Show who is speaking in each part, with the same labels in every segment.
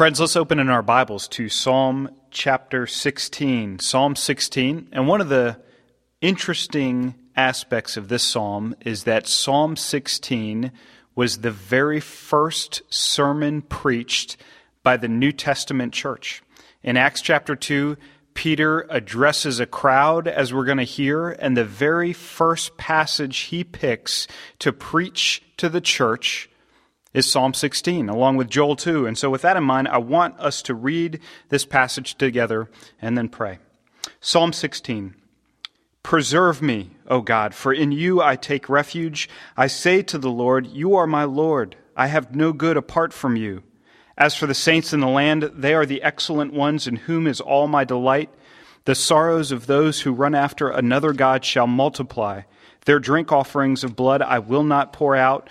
Speaker 1: Friends, let's open in our Bibles to Psalm chapter 16. Psalm 16. And one of the interesting aspects of this psalm is that Psalm 16 was the very first sermon preached by the New Testament church. In Acts chapter 2, Peter addresses a crowd, as we're going to hear, and the very first passage he picks to preach to the church is Psalm 16, along with Joel 2. And so, with that in mind, I want us to read this passage together and then pray. Psalm 16 Preserve me, O God, for in you I take refuge. I say to the Lord, You are my Lord. I have no good apart from you. As for the saints in the land, they are the excellent ones in whom is all my delight. The sorrows of those who run after another God shall multiply. Their drink offerings of blood I will not pour out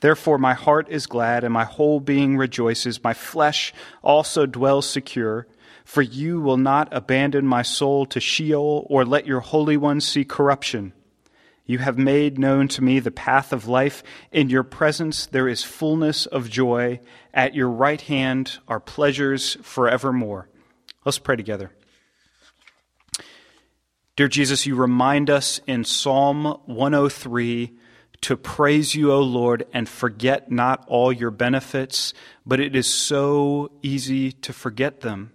Speaker 1: Therefore, my heart is glad, and my whole being rejoices. My flesh also dwells secure. For you will not abandon my soul to Sheol, or let your Holy One see corruption. You have made known to me the path of life. In your presence there is fullness of joy. At your right hand are pleasures forevermore. Let's pray together. Dear Jesus, you remind us in Psalm 103 to praise you, O Lord, and forget not all your benefits, but it is so easy to forget them.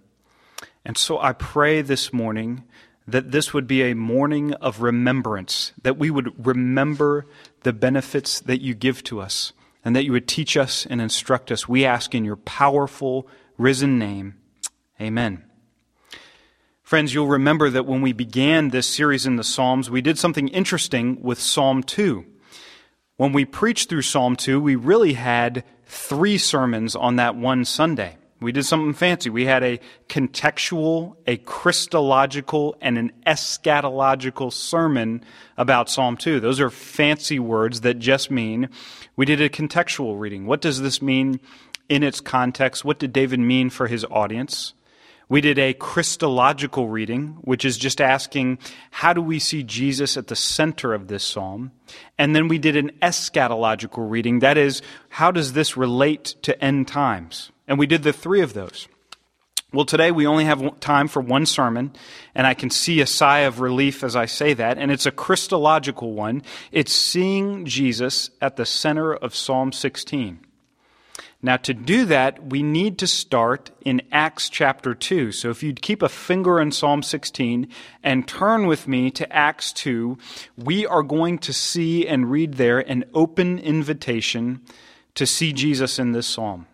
Speaker 1: And so I pray this morning that this would be a morning of remembrance, that we would remember the benefits that you give to us, and that you would teach us and instruct us. We ask in your powerful, risen name. Amen. Friends, you'll remember that when we began this series in the Psalms, we did something interesting with Psalm 2. When we preached through Psalm 2, we really had three sermons on that one Sunday. We did something fancy. We had a contextual, a Christological, and an eschatological sermon about Psalm 2. Those are fancy words that just mean we did a contextual reading. What does this mean in its context? What did David mean for his audience? We did a Christological reading, which is just asking, how do we see Jesus at the center of this psalm? And then we did an eschatological reading, that is, how does this relate to end times? And we did the three of those. Well, today we only have time for one sermon, and I can see a sigh of relief as I say that, and it's a Christological one. It's seeing Jesus at the center of Psalm 16. Now, to do that, we need to start in Acts chapter 2. So, if you'd keep a finger in Psalm 16 and turn with me to Acts 2, we are going to see and read there an open invitation to see Jesus in this psalm.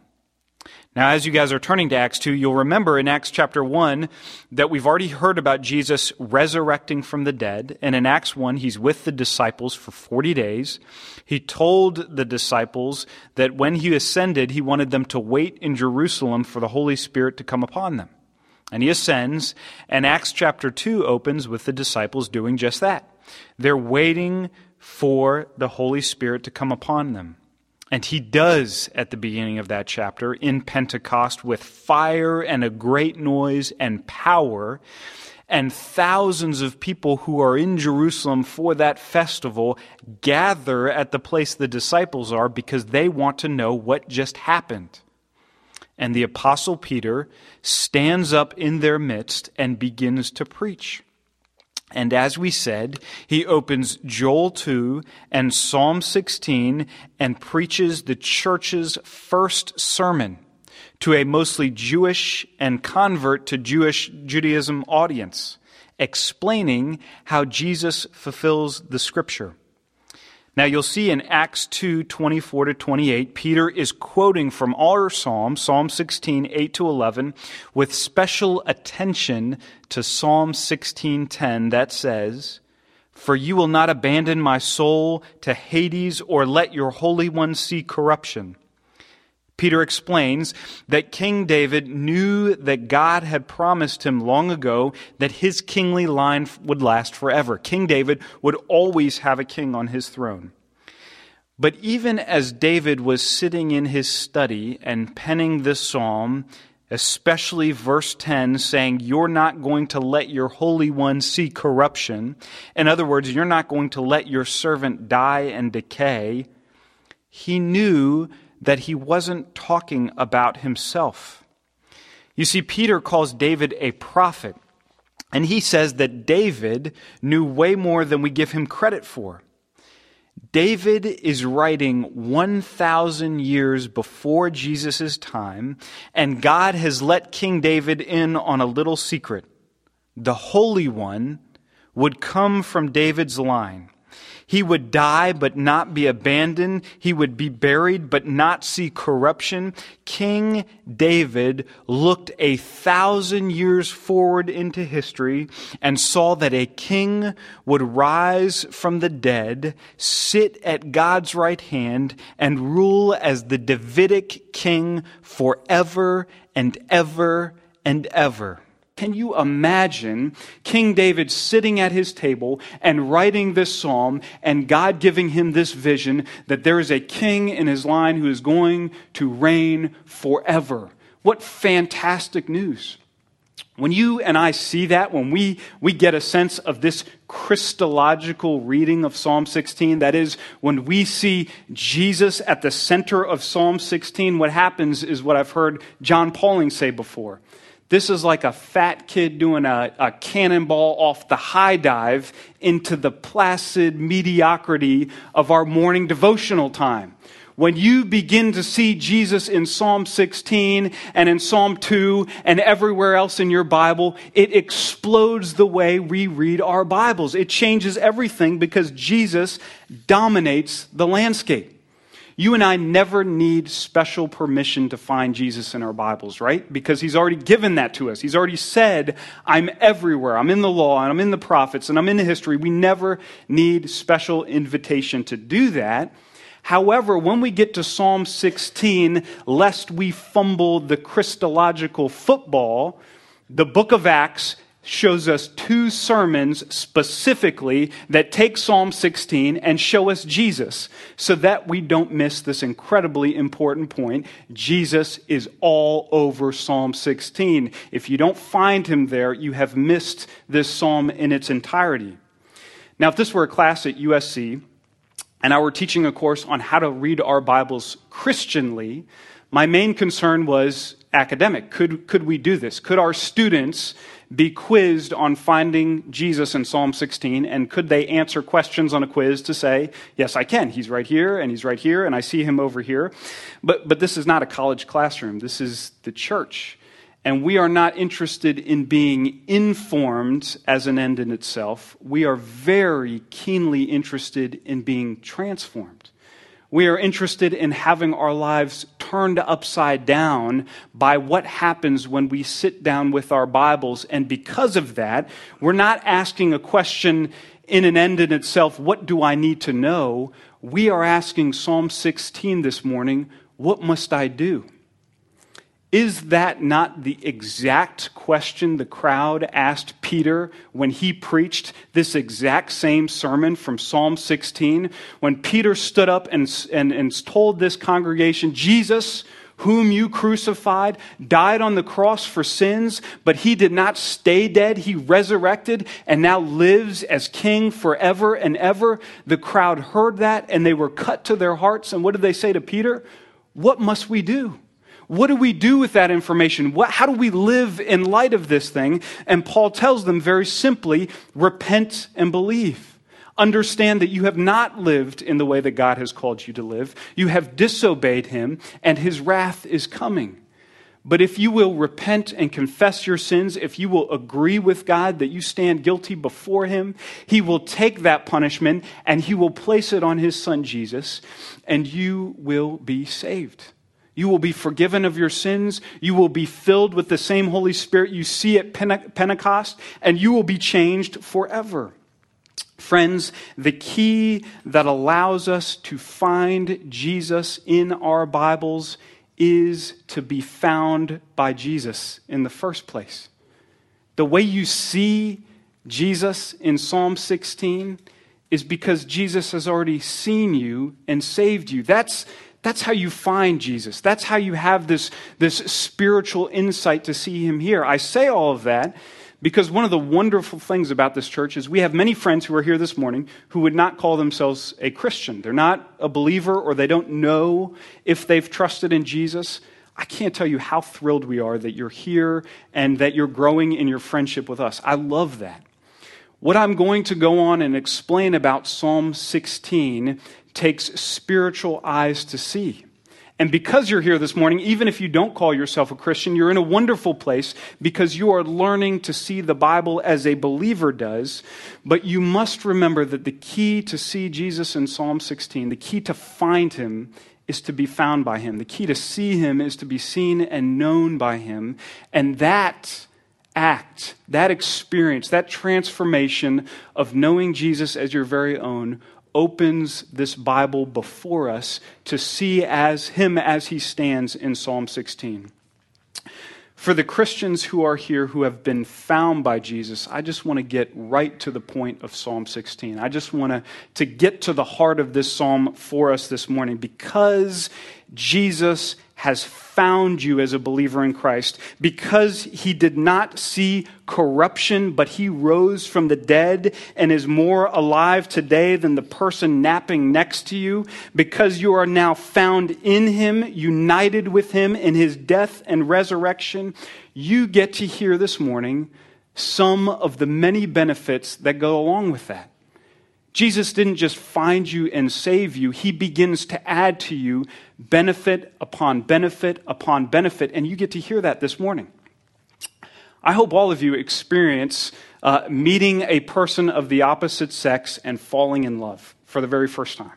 Speaker 1: Now, as you guys are turning to Acts 2, you'll remember in Acts chapter 1 that we've already heard about Jesus resurrecting from the dead. And in Acts 1, he's with the disciples for 40 days. He told the disciples that when he ascended, he wanted them to wait in Jerusalem for the Holy Spirit to come upon them. And he ascends, and Acts chapter 2 opens with the disciples doing just that. They're waiting for the Holy Spirit to come upon them. And he does at the beginning of that chapter in Pentecost with fire and a great noise and power. And thousands of people who are in Jerusalem for that festival gather at the place the disciples are because they want to know what just happened. And the Apostle Peter stands up in their midst and begins to preach. And as we said, he opens Joel 2 and Psalm 16 and preaches the church's first sermon to a mostly Jewish and convert to Jewish Judaism audience, explaining how Jesus fulfills the scripture. Now you'll see in Acts 2, 24 to 28, Peter is quoting from our Psalm, Psalm 16, 8 to 11, with special attention to Psalm 16, 10 that says, For you will not abandon my soul to Hades or let your Holy One see corruption. Peter explains that King David knew that God had promised him long ago that his kingly line would last forever. King David would always have a king on his throne. But even as David was sitting in his study and penning this psalm, especially verse 10 saying, You're not going to let your Holy One see corruption. In other words, you're not going to let your servant die and decay. He knew that he wasn't talking about himself. You see, Peter calls David a prophet, and he says that David knew way more than we give him credit for. David is writing 1,000 years before Jesus' time, and God has let King David in on a little secret. The Holy One would come from David's line. He would die but not be abandoned. He would be buried but not see corruption. King David looked a thousand years forward into history and saw that a king would rise from the dead, sit at God's right hand, and rule as the Davidic king forever and ever and ever. Can you imagine King David sitting at his table and writing this psalm and God giving him this vision that there is a king in his line who is going to reign forever? What fantastic news. When you and I see that, when we, we get a sense of this Christological reading of Psalm 16, that is, when we see Jesus at the center of Psalm 16, what happens is what I've heard John Pauling say before. This is like a fat kid doing a, a cannonball off the high dive into the placid mediocrity of our morning devotional time. When you begin to see Jesus in Psalm 16 and in Psalm 2 and everywhere else in your Bible, it explodes the way we read our Bibles. It changes everything because Jesus dominates the landscape. You and I never need special permission to find Jesus in our Bibles, right? Because he's already given that to us. He's already said, I'm everywhere. I'm in the law and I'm in the prophets and I'm in the history. We never need special invitation to do that. However, when we get to Psalm 16, lest we fumble the Christological football, the book of Acts shows us two sermons specifically that take Psalm 16 and show us Jesus so that we don't miss this incredibly important point. Jesus is all over Psalm 16. If you don't find him there, you have missed this psalm in its entirety. Now, if this were a class at USC and I were teaching a course on how to read our Bibles Christianly, my main concern was academic. Could, could we do this? Could our students be quizzed on finding Jesus in Psalm 16? And could they answer questions on a quiz to say, yes, I can. He's right here, and he's right here, and I see him over here. But, but this is not a college classroom, this is the church. And we are not interested in being informed as an end in itself. We are very keenly interested in being transformed. We are interested in having our lives turned upside down by what happens when we sit down with our Bibles. And because of that, we're not asking a question in an end in itself, what do I need to know? We are asking Psalm 16 this morning, what must I do? Is that not the exact question the crowd asked Peter when he preached this exact same sermon from Psalm 16? When Peter stood up and, and, and told this congregation, Jesus, whom you crucified, died on the cross for sins, but he did not stay dead. He resurrected and now lives as king forever and ever. The crowd heard that and they were cut to their hearts. And what did they say to Peter? What must we do? What do we do with that information? What, how do we live in light of this thing? And Paul tells them very simply repent and believe. Understand that you have not lived in the way that God has called you to live. You have disobeyed him, and his wrath is coming. But if you will repent and confess your sins, if you will agree with God that you stand guilty before Him, He will take that punishment and He will place it on His Son Jesus, and you will be saved. You will be forgiven of your sins. You will be filled with the same Holy Spirit you see at Pentecost, and you will be changed forever. Friends, the key that allows us to find Jesus in our Bibles is to be found by Jesus in the first place. The way you see Jesus in Psalm 16 is because Jesus has already seen you and saved you. That's, that's how you find Jesus. That's how you have this, this spiritual insight to see him here. I say all of that because one of the wonderful things about this church is we have many friends who are here this morning who would not call themselves a Christian. They're not a believer or they don't know if they've trusted in Jesus. I can't tell you how thrilled we are that you're here and that you're growing in your friendship with us. I love that. What I'm going to go on and explain about Psalm 16 takes spiritual eyes to see. And because you're here this morning, even if you don't call yourself a Christian, you're in a wonderful place because you are learning to see the Bible as a believer does. But you must remember that the key to see Jesus in Psalm 16, the key to find him, is to be found by him. The key to see him is to be seen and known by him. And that act, that experience, that transformation of knowing Jesus as your very own opens this Bible before us to see as him as he stands in Psalm 16. For the Christians who are here who have been found by Jesus, I just want to get right to the point of Psalm 16. I just want to, to get to the heart of this psalm for us this morning because Jesus has found you as a believer in Christ because he did not see corruption, but he rose from the dead and is more alive today than the person napping next to you, because you are now found in him, united with him in his death and resurrection, you get to hear this morning some of the many benefits that go along with that. Jesus didn't just find you and save you, he begins to add to you benefit upon benefit upon benefit, and you get to hear that this morning. I hope all of you experience uh, meeting a person of the opposite sex and falling in love for the very first time.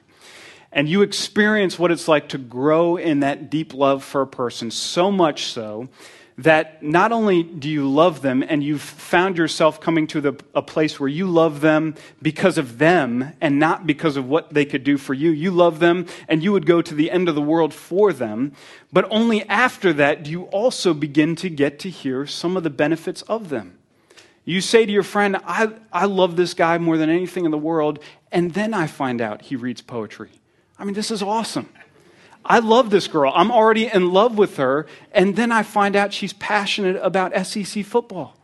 Speaker 1: And you experience what it's like to grow in that deep love for a person, so much so that not only do you love them and you've found yourself coming to the, a place where you love them because of them and not because of what they could do for you. You love them and you would go to the end of the world for them. But only after that do you also begin to get to hear some of the benefits of them. You say to your friend, I, I love this guy more than anything in the world, and then I find out he reads poetry. I mean, this is awesome. I love this girl. I'm already in love with her. And then I find out she's passionate about SEC football.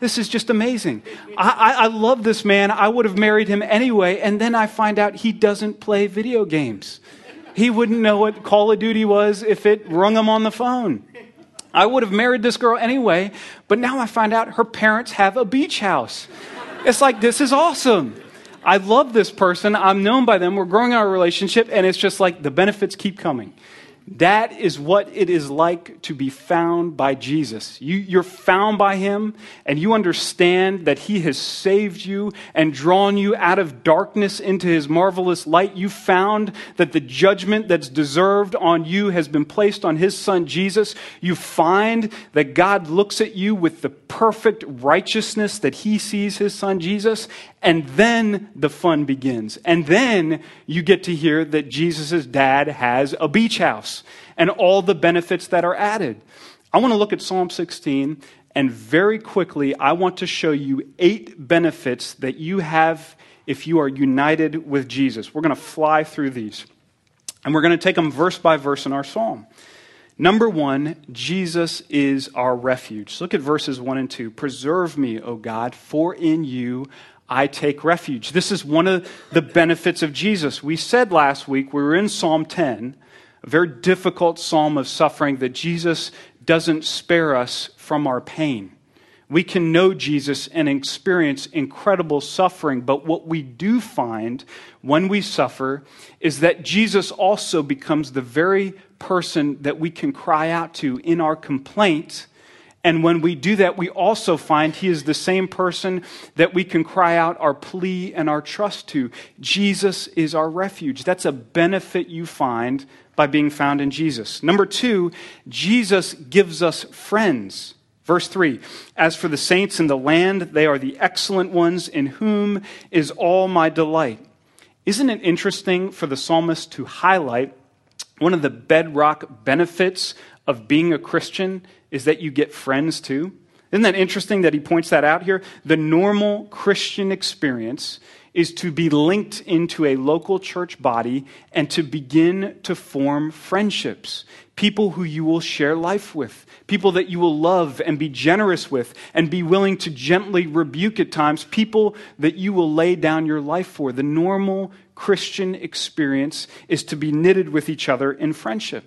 Speaker 1: This is just amazing. I, I, I, love this man. I would have married him anyway. And then I find out he doesn't play video games. He wouldn't know what Call of Duty was if it rung him on the phone. I would have married this girl anyway, but now I find out her parents have a beach house. It's like, this is awesome. I love this person. I'm known by them. We're growing our relationship, and it's just like the benefits keep coming. That is what it is like to be found by Jesus. You, are found by him, and you understand that he has saved you and drawn you out of darkness into his marvelous light. You found that the judgment that's deserved on you has been placed on his son Jesus. You find that God looks at you with the perfect righteousness that he sees his son Jesus, and then the fun begins. And then you get to hear that Jesus' dad has a beach house and all the benefits that are added. I want to look at Psalm 16, and very quickly, I want to show you eight benefits that you have if you are united with Jesus. We're going to fly through these, and we're going to take them verse by verse in our psalm. Number one, Jesus is our refuge. Look at verses one and two. Preserve me, O God, for in you I take refuge. This is one of the benefits of Jesus. We said last week, we were in Psalm 10, a very difficult psalm of suffering, that Jesus doesn't spare us from our pain. We can know Jesus and experience incredible suffering, but what we do find when we suffer is that Jesus also becomes the very person that we can cry out to in our complaint and when we do that, we also find He is the same person that we can cry out our plea and our trust to. Jesus is our refuge. That's a benefit you find by being found in Jesus. Number two, Jesus gives us friends. Verse 3 As for the saints in the land, they are the excellent ones in whom is all my delight. Isn't it interesting for the psalmist to highlight one of the bedrock benefits of being a Christian is that you get friends too. Isn't that interesting that he points that out here? The normal Christian experience is to be linked into a local church body and to begin to form friendships. People who you will share life with, people that you will love and be generous with and be willing to gently rebuke at times, people that you will lay down your life for. The normal Christian experience is to be knitted with each other in friendship.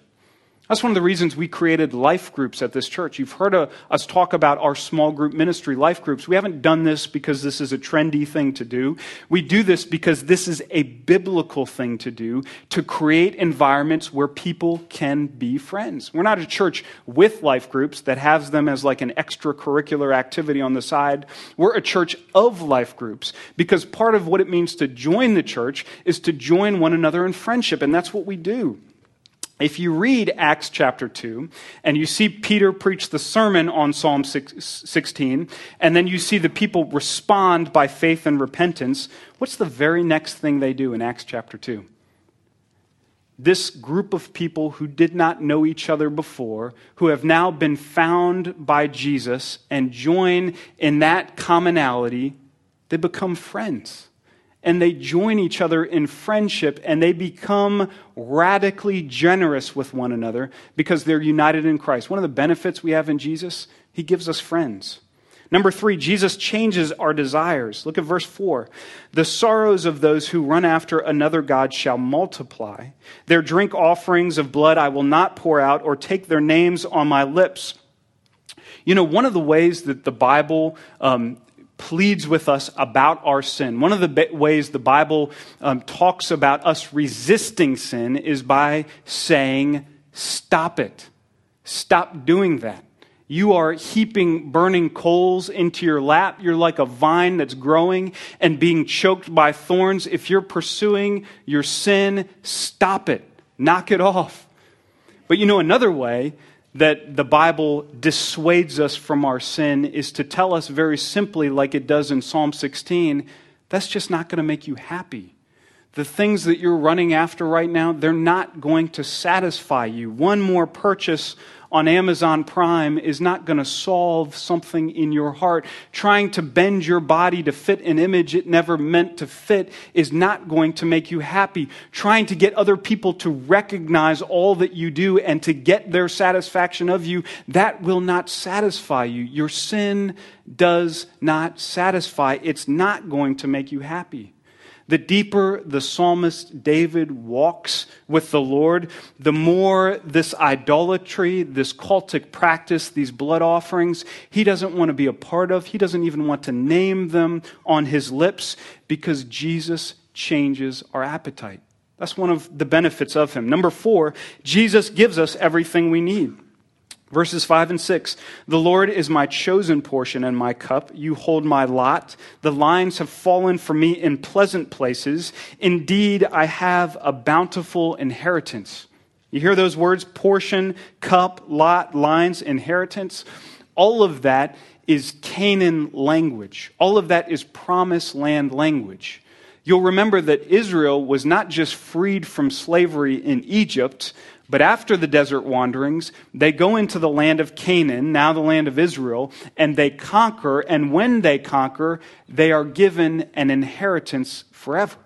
Speaker 1: That's one of the reasons we created life groups at this church. You've heard uh, us talk about our small group ministry, life groups. We haven't done this because this is a trendy thing to do. We do this because this is a biblical thing to do to create environments where people can be friends. We're not a church with life groups that has them as like an extracurricular activity on the side. We're a church of life groups because part of what it means to join the church is to join one another in friendship, and that's what we do. If you read Acts chapter 2 and you see Peter preach the sermon on Psalm 16, and then you see the people respond by faith and repentance, what's the very next thing they do in Acts chapter 2? This group of people who did not know each other before, who have now been found by Jesus and join in that commonality, they become friends and they join each other in friendship and they become radically generous with one another because they're united in Christ. One of the benefits we have in Jesus, he gives us friends. Number three, Jesus changes our desires. Look at verse four. The sorrows of those who run after another God shall multiply. Their drink offerings of blood I will not pour out or take their names on my lips. You know, one of the ways that the Bible um, pleads with us about our sin. One of the ways the Bible um, talks about us resisting sin is by saying, Stop it. Stop doing that. You are heaping burning coals into your lap. You're like a vine that's growing and being choked by thorns. If you're pursuing your sin, stop it. Knock it off. But you know, another way that the Bible dissuades us from our sin is to tell us very simply, like it does in Psalm 16, that's just not going to make you happy. The things that you're running after right now, they're not going to satisfy you. One more purchase on Amazon Prime is not going to solve something in your heart. Trying to bend your body to fit an image it never meant to fit is not going to make you happy. Trying to get other people to recognize all that you do and to get their satisfaction of you, that will not satisfy you. Your sin does not satisfy. It's not going to make you happy. The deeper the psalmist David walks with the Lord, the more this idolatry, this cultic practice, these blood offerings, he doesn't want to be a part of. He doesn't even want to name them on his lips because Jesus changes our appetite. That's one of the benefits of him. Number four, Jesus gives us everything we need. Verses 5 and 6 The Lord is my chosen portion and my cup. You hold my lot. The lines have fallen for me in pleasant places. Indeed, I have a bountiful inheritance. You hear those words portion, cup, lot, lines, inheritance? All of that is Canaan language. All of that is promised land language. You'll remember that Israel was not just freed from slavery in Egypt, but after the desert wanderings, they go into the land of Canaan, now the land of Israel, and they conquer. And when they conquer, they are given an inheritance forever.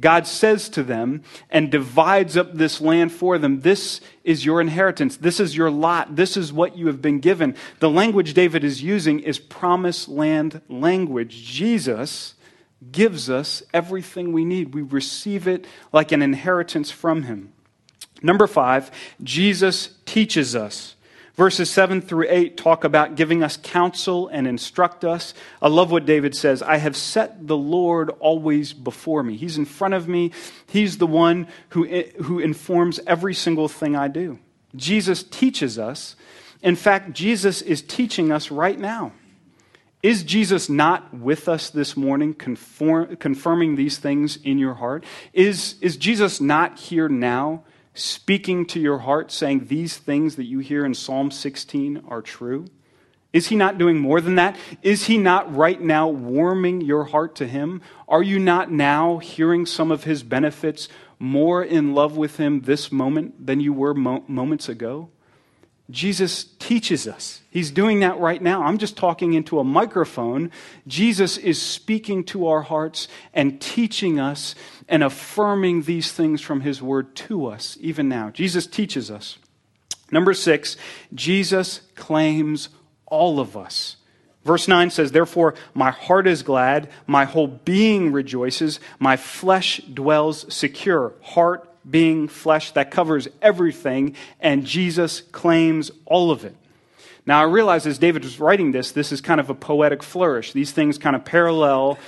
Speaker 1: God says to them and divides up this land for them. This is your inheritance. This is your lot. This is what you have been given. The language David is using is promised land language. Jesus gives us everything we need. We receive it like an inheritance from him. Number five, Jesus teaches us. Verses 7 through 8 talk about giving us counsel and instruct us. I love what David says I have set the Lord always before me. He's in front of me, He's the one who, eh, who informs every single thing I do. Jesus teaches us. In fact, Jesus is teaching us right now. Is Jesus not with us this morning, conform, confirming these things in your heart? Is, is Jesus not here now? Speaking to your heart, saying these things that you hear in Psalm 16 are true? Is he not doing more than that? Is he not right now warming your heart to him? Are you not now hearing some of his benefits more in love with him this moment than you were mo- moments ago? Jesus teaches us. He's doing that right now. I'm just talking into a microphone. Jesus is speaking to our hearts and teaching us and affirming these things from his word to us, even now. Jesus teaches us. Number six, Jesus claims all of us. Verse 9 says, Therefore, my heart is glad, my whole being rejoices, my flesh dwells secure. Heart, being, flesh, that covers everything, and Jesus claims all of it. Now, I realize as David was writing this, this is kind of a poetic flourish. These things kind of parallel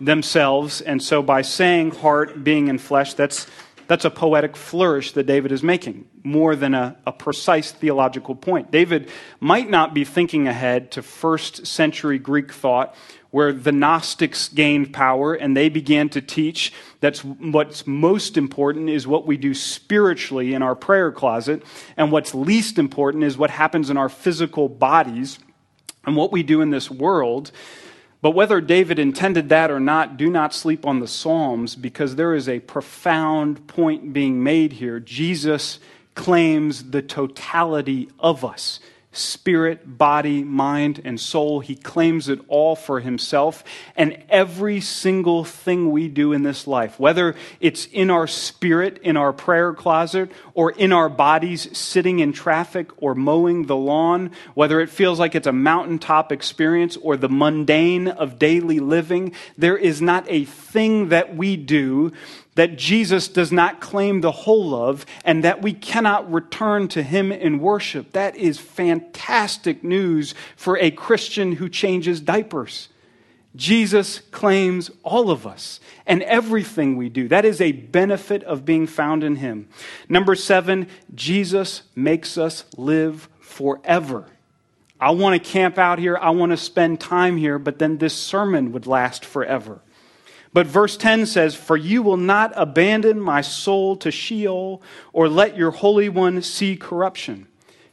Speaker 1: themselves, and so by saying heart, being, and flesh, that's that's a poetic flourish that David is making, more than a, a, precise theological point. David might not be thinking ahead to first century Greek thought, where the Gnostics gained power and they began to teach that what's most important is what we do spiritually in our prayer closet, and what's least important is what happens in our physical bodies and what we do in this world. But whether David intended that or not, do not sleep on the Psalms because there is a profound point being made here. Jesus claims the totality of us spirit, body, mind, and soul. He claims it all for himself. And every single thing we do in this life, whether it's in our spirit, in our prayer closet, or in our bodies sitting in traffic or mowing the lawn, whether it feels like it's a mountaintop experience or the mundane of daily living, there is not a thing that we do that Jesus does not claim the whole of and that we cannot return to him in worship. That is fantastic news for a Christian who changes diapers. Jesus claims all of us and everything we do. That is a benefit of being found in him. Number seven, Jesus makes us live forever. I want to camp out here. I want to spend time here, but then this sermon would last forever. But verse 10 says, For you will not abandon my soul to Sheol or let your Holy One see corruption.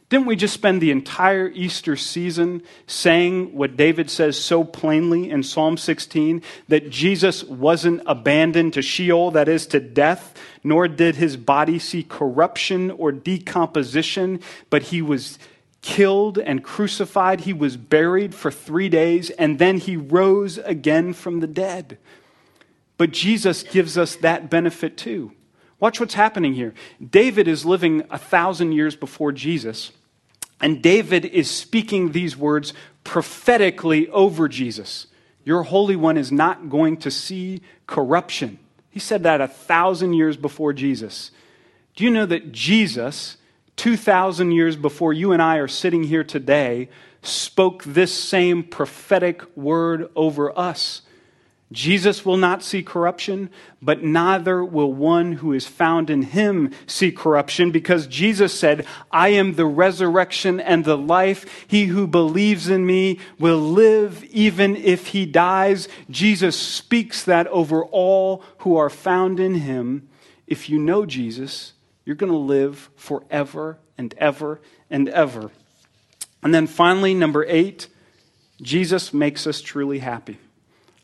Speaker 1: Didn't we just spend the entire Easter season saying what David says so plainly in Psalm 16 that Jesus wasn't abandoned to Sheol, that is, to death, nor did his body see corruption or decomposition, but he was killed and crucified. He was buried for three days, and then he rose again from the dead. But Jesus gives us that benefit too. Watch what's happening here. David is living a thousand years before Jesus, and David is speaking these words prophetically over Jesus. Your Holy One is not going to see corruption. He said that a thousand years before Jesus. Do you know that Jesus, 2,000 years before you and I are sitting here today, spoke this same prophetic word over us? Jesus will not see corruption, but neither will one who is found in him see corruption, because Jesus said, I am the resurrection and the life. He who believes in me will live even if he dies. Jesus speaks that over all who are found in him. If you know Jesus, you're going to live forever and ever and ever. And then finally, number eight, Jesus makes us truly happy.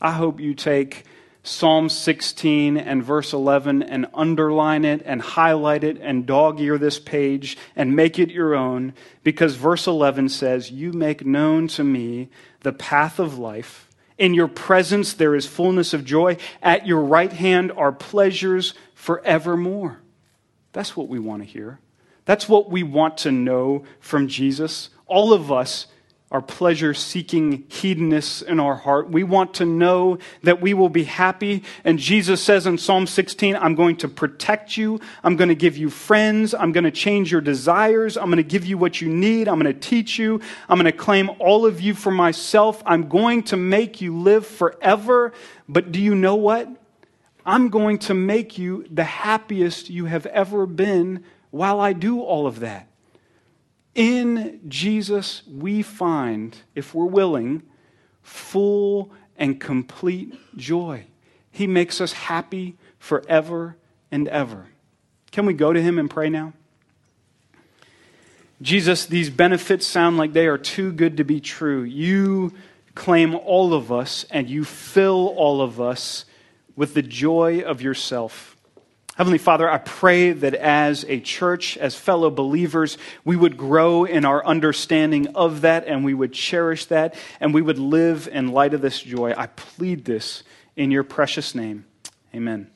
Speaker 1: I hope you take Psalm 16 and verse 11 and underline it and highlight it and dog ear this page and make it your own because verse 11 says, You make known to me the path of life. In your presence there is fullness of joy. At your right hand are pleasures forevermore. That's what we want to hear. That's what we want to know from Jesus. All of us our pleasure seeking hedonists in our heart. We want to know that we will be happy. And Jesus says in Psalm 16, I'm going to protect you. I'm going to give you friends. I'm going to change your desires. I'm going to give you what you need. I'm going to teach you. I'm going to claim all of you for myself. I'm going to make you live forever. But do you know what? I'm going to make you the happiest you have ever been while I do all of that. In Jesus, we find, if we're willing, full and complete joy. He makes us happy forever and ever. Can we go to Him and pray now? Jesus, these benefits sound like they are too good to be true. You claim all of us and you fill all of us with the joy of yourself. Heavenly Father, I pray that as a church, as fellow believers, we would grow in our understanding of that and we would cherish that and we would live in light of this joy. I plead this in your precious name. Amen.